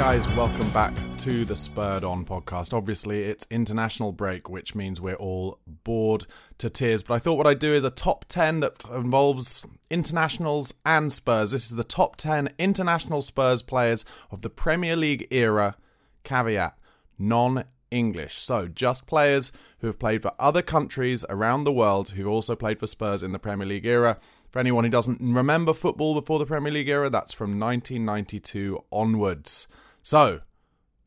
Guys, welcome back to the Spurred On podcast. Obviously, it's international break, which means we're all bored to tears. But I thought what I'd do is a top 10 that involves internationals and Spurs. This is the top 10 international Spurs players of the Premier League era. Caveat non English. So, just players who have played for other countries around the world who also played for Spurs in the Premier League era. For anyone who doesn't remember football before the Premier League era, that's from 1992 onwards. So,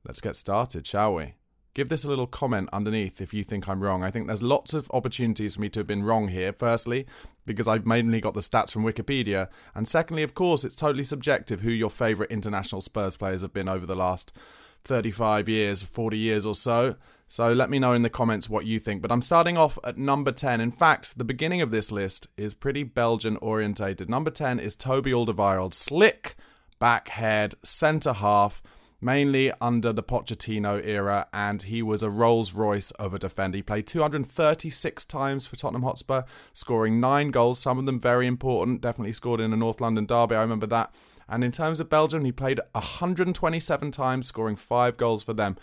let's get started, shall we? Give this a little comment underneath if you think I'm wrong. I think there's lots of opportunities for me to have been wrong here. Firstly, because I've mainly got the stats from Wikipedia. And secondly, of course, it's totally subjective who your favourite international Spurs players have been over the last 35 years, 40 years or so. So let me know in the comments what you think. But I'm starting off at number 10. In fact, the beginning of this list is pretty Belgian orientated. Number 10 is Toby Alderweireld. Slick back head, centre half mainly under the Pochettino era, and he was a Rolls Royce of a defender. He played 236 times for Tottenham Hotspur, scoring nine goals, some of them very important. Definitely scored in a North London derby, I remember that. And in terms of Belgium, he played 127 times, scoring five goals for them.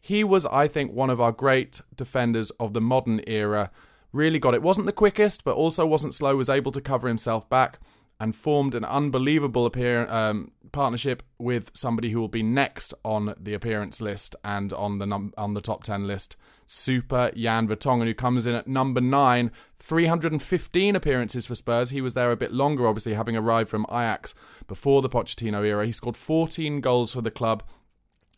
He was, I think, one of our great defenders of the modern era. Really got it. Wasn't the quickest, but also wasn't slow, was able to cover himself back and formed an unbelievable appear- um, partnership with somebody who will be next on the appearance list and on the num- on the top 10 list. Super Jan Vertonghen, who comes in at number nine, 315 appearances for Spurs. He was there a bit longer, obviously, having arrived from Ajax before the Pochettino era. He scored 14 goals for the club,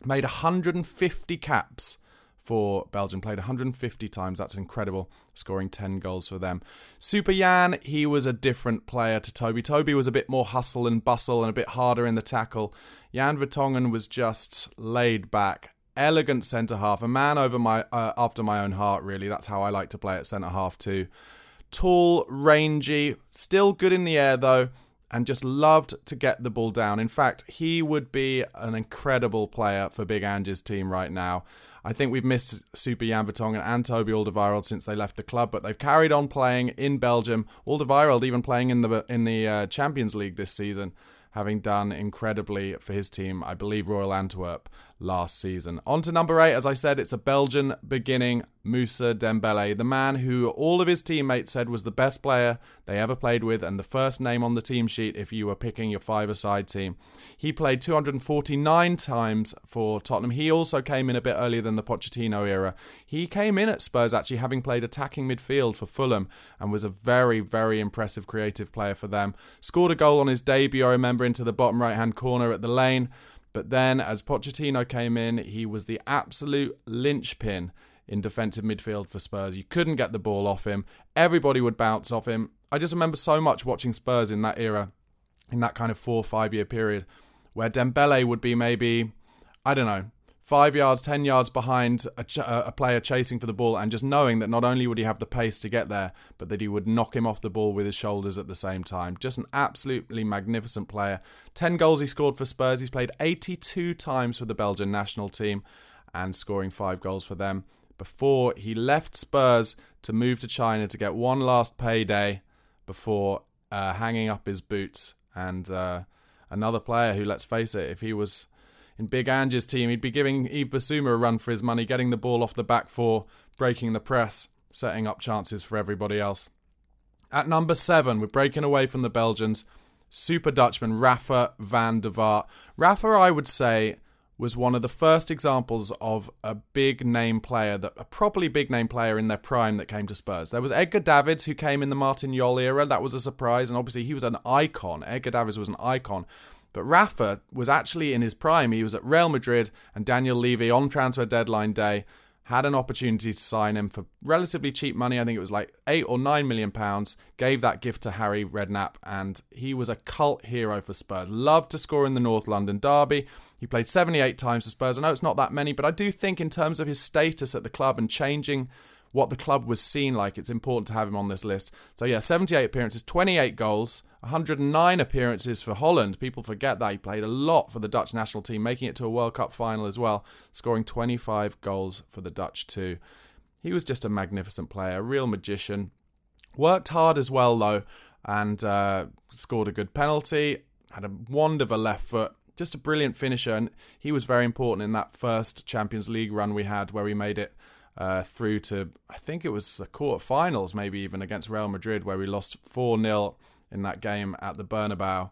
made 150 caps for Belgium. Played 150 times. That's incredible. Scoring 10 goals for them. Super Jan, he was a different player to Toby. Toby was a bit more hustle and bustle and a bit harder in the tackle. Jan Vertonghen was just laid back. Elegant centre half, a man over my uh, after my own heart. Really, that's how I like to play at centre half too. Tall, rangy, still good in the air though, and just loved to get the ball down. In fact, he would be an incredible player for Big Ange's team right now. I think we've missed Super Jan Vertonghen and Toby Alderweireld since they left the club, but they've carried on playing in Belgium. Alderweireld even playing in the in the uh, Champions League this season, having done incredibly for his team. I believe Royal Antwerp last season. On to number eight, as I said, it's a Belgian beginning, Moussa Dembele, the man who all of his teammates said was the best player they ever played with and the first name on the team sheet if you were picking your five-a-side team. He played 249 times for Tottenham. He also came in a bit earlier than the Pochettino era. He came in at Spurs actually having played attacking midfield for Fulham and was a very, very impressive creative player for them. Scored a goal on his debut, I remember, into the bottom right-hand corner at the lane. But then, as Pochettino came in, he was the absolute linchpin in defensive midfield for Spurs. You couldn't get the ball off him. Everybody would bounce off him. I just remember so much watching Spurs in that era, in that kind of four or five year period, where Dembele would be maybe, I don't know, five yards, ten yards behind a, ch- a, player chasing for the ball, and just knowing that not only would he have the pace to get there, but that he would knock him off the ball with his shoulders at the same time. Just an absolutely magnificent player. Ten goals he scored for Spurs. He's played 82 times for the Belgian national team and scoring five goals for them before he left Spurs to move to China to get one last payday before uh, hanging up his boots. And uh, another player who, let's face it, if he was in Big Ange's team, he'd be giving Yves Bissouma a run for his money, getting the ball off the back four, breaking the press, setting up chances for everybody else. At number seven, we're breaking away from the Belgians. Super Dutchman Rafa van der Vaart. Rafa, I would say, was one of the first examples of a big name player, that a properly big name player in their prime that came to Spurs. There was Edgar Davids who came in the Martin Jol era. That was a surprise, and obviously he was an icon. Edgar Davids was an icon. But Rafa was actually in his prime. He was at Real Madrid, and Daniel Levy on transfer deadline day had an opportunity to sign him for relatively cheap money. I think it was like eight or nine million pounds. Gave that gift to Harry Redknapp, and he was a cult hero for Spurs. Loved to score in the North London derby. He played 78 times for Spurs. I know it's not that many, but I do think in terms of his status at the club and changing what the club was seen like, it's important to have him on this list. So yeah, 78 appearances, 28 goals. 109 appearances for Holland. People forget that he played a lot for the Dutch national team, making it to a World Cup final as well, scoring 25 goals for the Dutch too. He was just a magnificent player, a real magician. Worked hard as well though, and uh, scored a good penalty. Had a wand of a left foot. Just a brilliant finisher, and he was very important in that first Champions League run we had, where we made it uh, through to I think it was the quarter-finals, maybe even against Real Madrid, where we lost four 0 in that game at the Bernabeu.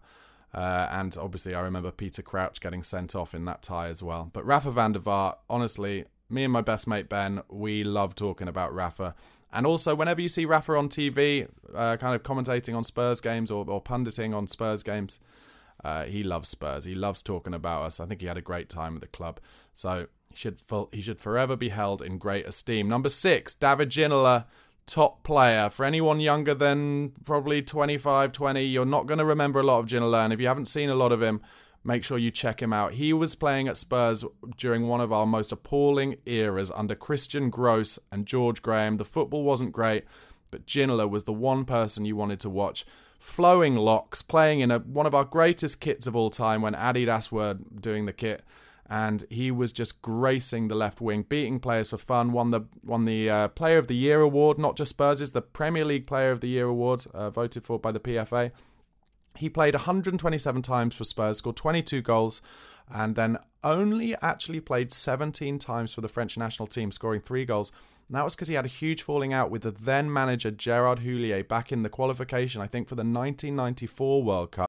Uh, and obviously, I remember Peter Crouch getting sent off in that tie as well. But Rafa van der Vaart, honestly, me and my best mate Ben, we love talking about Rafa. And also, whenever you see Rafa on TV, uh, kind of commentating on Spurs games or, or punditing on Spurs games, uh, he loves Spurs. He loves talking about us. I think he had a great time at the club. So he should he should forever be held in great esteem. Number six, David Ginola top player. For anyone younger than probably 25, 20, you're not going to remember a lot of Ginola. And if you haven't seen a lot of him, make sure you check him out. He was playing at Spurs during one of our most appalling eras under Christian Gross and George Graham. The football wasn't great, but Ginola was the one person you wanted to watch. Flowing locks, playing in a, one of our greatest kits of all time when Adidas were doing the kit and he was just gracing the left wing, beating players for fun. Won the won the uh, Player of the Year award, not just Spurs, the Premier League Player of the Year award, uh, voted for by the PFA. He played 127 times for Spurs, scored 22 goals, and then only actually played 17 times for the French national team, scoring three goals. And that was because he had a huge falling out with the then manager Gerard Houllier back in the qualification, I think, for the 1994 World Cup.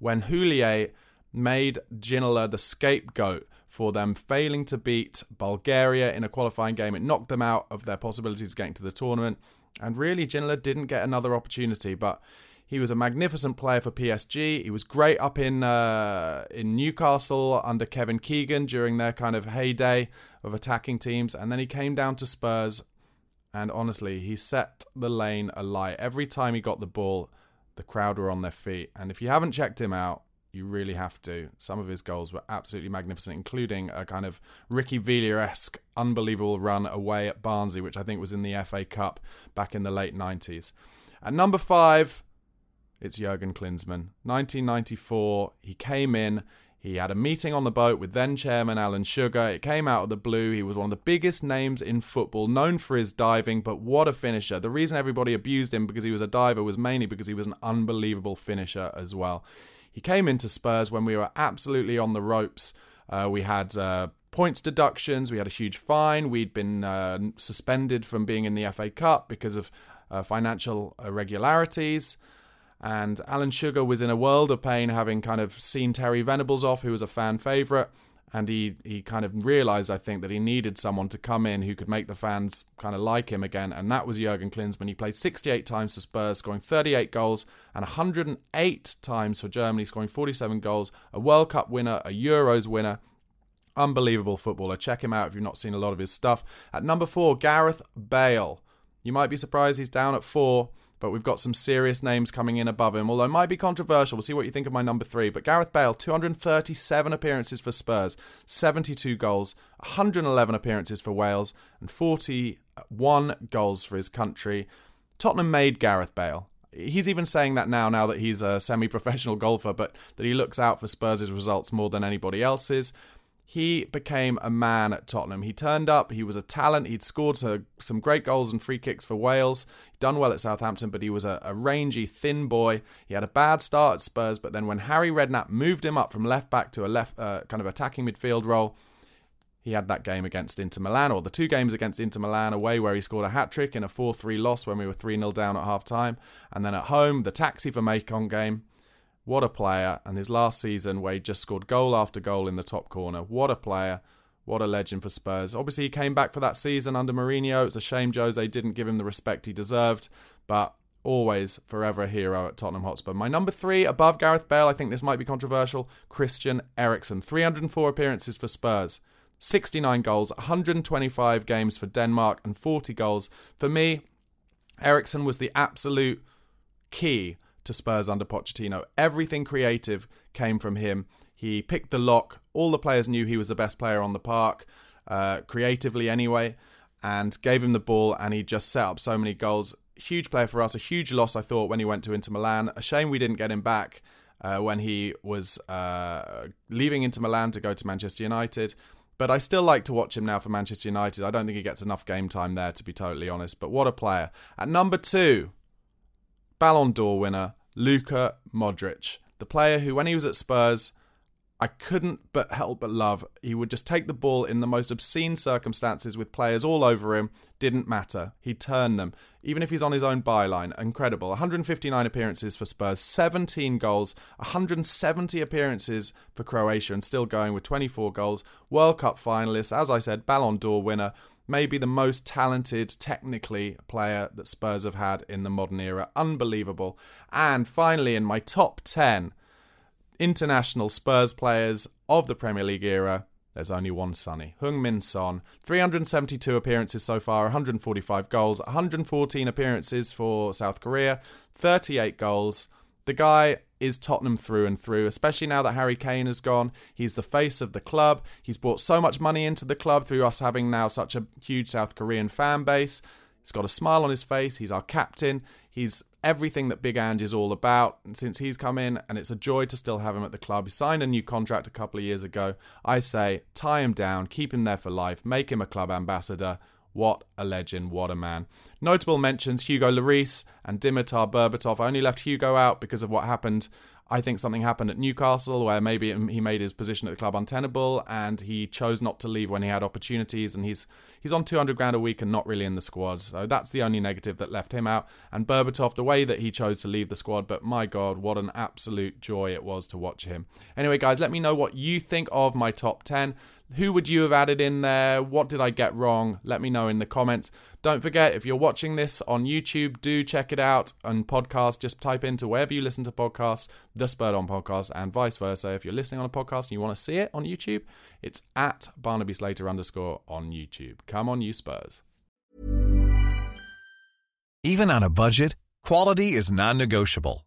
When Houllier made Ginola the scapegoat for them failing to beat Bulgaria in a qualifying game. It knocked them out of their possibilities of getting to the tournament. And really, Ginola didn't get another opportunity. But he was a magnificent player for PSG. He was great up in uh, in Newcastle under Kevin Keegan during their kind of heyday of attacking teams. And then he came down to Spurs. And honestly, he set the lane alight. Every time he got the ball, the crowd were on their feet. And if you haven't checked him out, you really have to. Some of his goals were absolutely magnificent, including a kind of Ricky Villa esque, unbelievable run away at Barnsley, which I think was in the FA Cup back in the late 90s. At number five, it's Jurgen Klinsmann. 1994, he came in. He had a meeting on the boat with then chairman Alan Sugar. It came out of the blue. He was one of the biggest names in football, known for his diving, but what a finisher. The reason everybody abused him because he was a diver was mainly because he was an unbelievable finisher as well. He came into Spurs when we were absolutely on the ropes. Uh, we had uh, points deductions, we had a huge fine, we'd been uh, suspended from being in the FA Cup because of uh, financial irregularities. And Alan Sugar was in a world of pain, having kind of seen Terry Venables off, who was a fan favourite and he he kind of realized I think that he needed someone to come in who could make the fans kind of like him again. And that was Jurgen Klinsmann. He played 68 times for Spurs scoring 38 goals and 108 times for Germany scoring 47 goals a World Cup winner a Euros winner. Unbelievable footballer. Check him out if you've not seen a lot of his stuff. At number 4 Gareth Bale. You might be surprised he's down at 4 but we've got some serious names coming in above him, although might be controversial. We'll see what you think of my number three. But Gareth Bale, 237 appearances for Spurs, 72 goals, 111 appearances for Wales, and 41 goals for his country. Tottenham made Gareth Bale. He's even saying that now, now that he's a semi professional golfer, but that he looks out for Spurs' results more than anybody else's he became a man at Tottenham. He turned up, he was a talent, he'd scored some great goals and free kicks for Wales, he'd done well at Southampton, but he was a, a, rangy, thin boy. He had a bad start at Spurs, but then when Harry Redknapp moved him up from left back to a left uh, kind of attacking midfield role, he had that game against Inter Milan, or the two games against Inter Milan away, where he scored a hat trick in a 4 3 loss when we were 3 0 down at half time. And then at home, the taxi for Maicon game what a player. And his last season, where he just scored goal after goal in the top corner. What a player. What a legend for Spurs. Obviously, he came back for that season under Mourinho. It's a shame Jose didn't give him the respect he deserved, but always forever a hero at Tottenham Hotspur. My number three, above Gareth Bale, I think this might be controversial Christian Eriksen. 304 appearances for Spurs, 69 goals, 125 games for Denmark, and 40 goals. For me, Eriksen was the absolute key to Spurs under Pochettino. Everything creative came from him. He picked the lock. All the players knew he was the best player on the park, uh, creatively anyway, and gave him the ball, and he just set up so many goals. Huge player for us. A huge loss, I thought, when he went to Inter Milan. A shame we didn't get him back uh, when he was uh, leaving Inter Milan to go to Manchester United. But I still like to watch him now for Manchester United. I don't think he gets enough game time there, to be totally honest. But what a player. At number two, Ballon d'Or winner, Luka Modric. The player who, when he was at Spurs, I couldn't but help but love. He would just take the ball in the most obscene circumstances with players all over him. Didn't matter. He'd turn them, even if he's on his own byline. Incredible. 159 appearances for Spurs, 17 goals, 170 appearances for Croatia, and still going with 24 goals. World Cup finalist, as I said, Ballon d'Or winner maybe the most talented, technically, player that Spurs have had in the modern era. Unbelievable. And finally, in my top 10 international Spurs players of the Premier League era, there's only one Sonny. Heung-min Son. 372 appearances so far, 145 goals, 114 appearances for South Korea, 38 goals. The guy is Tottenham through and through, especially now that Harry Kane has gone. He's the face of the club. He's brought so much money into the club through us having now such a huge South Korean fan base. He's got a smile on his face. He's our captain. He's everything that Big Ange is all about and since he's come in, and it's a joy to still have him at the club. He signed a new contract a couple of years ago. I say, tie him down, keep him there for life, make him a club ambassador. What a legend, what a man. Notable mentions Hugo Lloris and Dimitar Berbatov. I only left Hugo out because of what happened I think something happened at Newcastle where maybe he made his position at the club untenable and he chose not to leave when he had opportunities and he's he's on 200 grand a week and not really in the squad. So that's the only negative that left him out. And Berbatov, the way that he chose to leave the squad, but my God, what an absolute joy it was to watch him. Anyway, guys, let me know what you think of my top 10. Who would you have added in there? What did I get wrong? Let me know in the comments. Don't forget, if you're watching this on YouTube, do check it out and podcast. Just type into wherever you listen to podcasts, the Spurred On podcast, and vice versa. If you're listening on a podcast and you want to see it on YouTube, it's at Barnaby Slater underscore on YouTube. Come on, you Spurs. Even on a budget, quality is non negotiable.